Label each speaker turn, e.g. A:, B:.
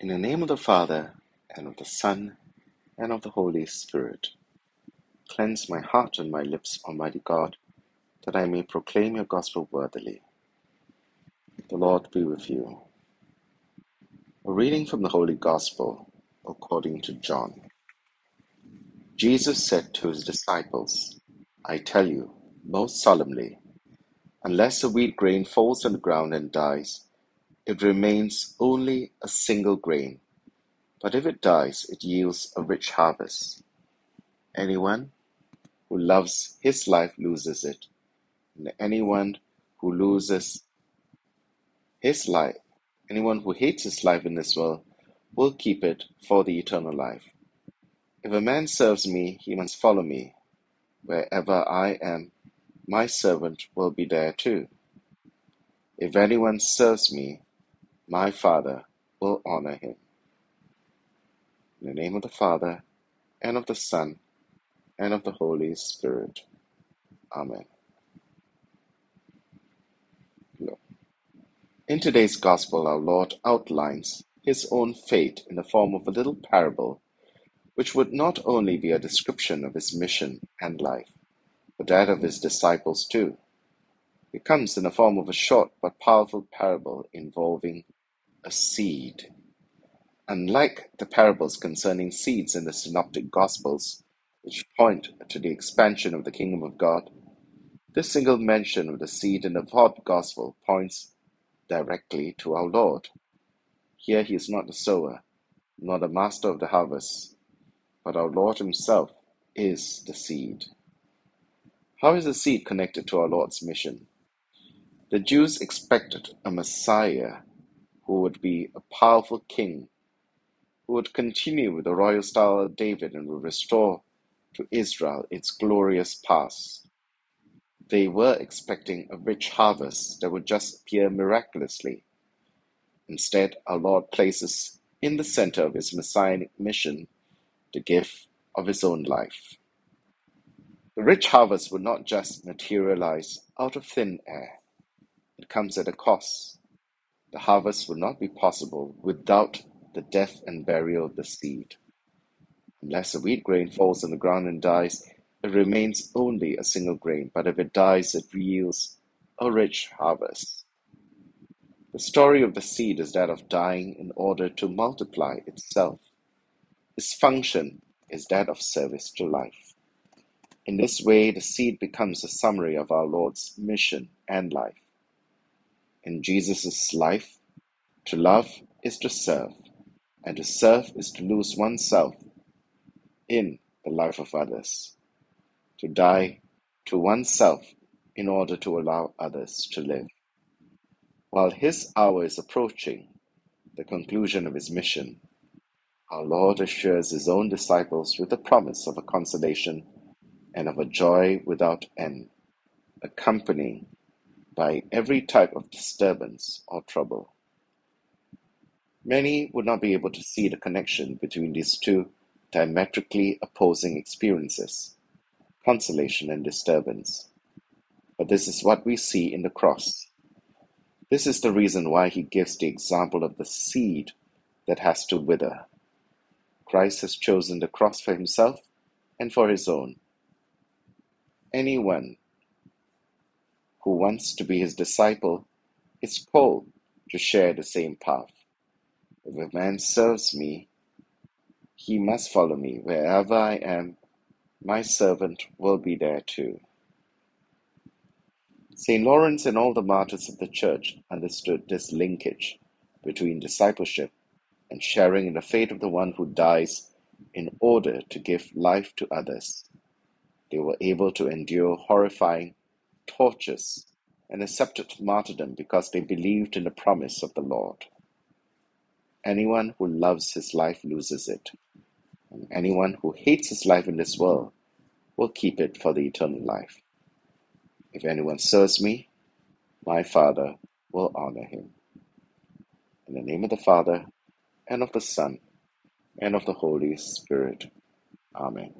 A: In the name of the Father, and of the Son, and of the Holy Spirit. Cleanse my heart and my lips, Almighty God, that I may proclaim your gospel worthily. The Lord be with you. A reading from the Holy Gospel according to John. Jesus said to his disciples, I tell you, most solemnly, unless a wheat grain falls on the ground and dies, it remains only a single grain, but if it dies, it yields a rich harvest. Anyone who loves his life loses it, and anyone who loses his life, anyone who hates his life in this world, will keep it for the eternal life. If a man serves me, he must follow me. Wherever I am, my servant will be there too. If anyone serves me, my Father will honor him. In the name of the Father, and of the Son, and of the Holy Spirit. Amen. In today's Gospel, our Lord outlines his own fate in the form of a little parable, which would not only be a description of his mission and life, but that of his disciples too. It comes in the form of a short but powerful parable involving a seed. Unlike the parables concerning seeds in the Synoptic Gospels, which point to the expansion of the kingdom of God, this single mention of the seed in the fourth Gospel points directly to our Lord. Here he is not the sower, nor the master of the harvest, but our Lord himself is the seed. How is the seed connected to our Lord's mission? The Jews expected a Messiah who would be a powerful king, who would continue with the royal style of David and would restore to Israel its glorious past. They were expecting a rich harvest that would just appear miraculously. Instead, our Lord places in the center of his messianic mission the gift of his own life. The rich harvest would not just materialize out of thin air, it comes at a cost. The harvest would not be possible without the death and burial of the seed. Unless a wheat grain falls on the ground and dies, it remains only a single grain, but if it dies, it yields a rich harvest. The story of the seed is that of dying in order to multiply itself. Its function is that of service to life. In this way, the seed becomes a summary of our Lord's mission and life in Jesus' life, to love is to serve, and to serve is to lose oneself in the life of others, to die to oneself in order to allow others to live. While his hour is approaching, the conclusion of his mission, our Lord assures his own disciples with the promise of a consolation and of a joy without end, accompanying by every type of disturbance or trouble. Many would not be able to see the connection between these two diametrically opposing experiences, consolation and disturbance. But this is what we see in the cross. This is the reason why he gives the example of the seed that has to wither. Christ has chosen the cross for himself and for his own. Anyone who wants to be his disciple is called to share the same path. If a man serves me, he must follow me. Wherever I am, my servant will be there too. St. Lawrence and all the martyrs of the Church understood this linkage between discipleship and sharing in the fate of the one who dies in order to give life to others. They were able to endure horrifying tortures and accepted martyrdom because they believed in the promise of the Lord. Anyone who loves his life loses it, and anyone who hates his life in this world will keep it for the eternal life. If anyone serves me, my Father will honor him. In the name of the Father, and of the Son, and of the Holy Spirit. Amen.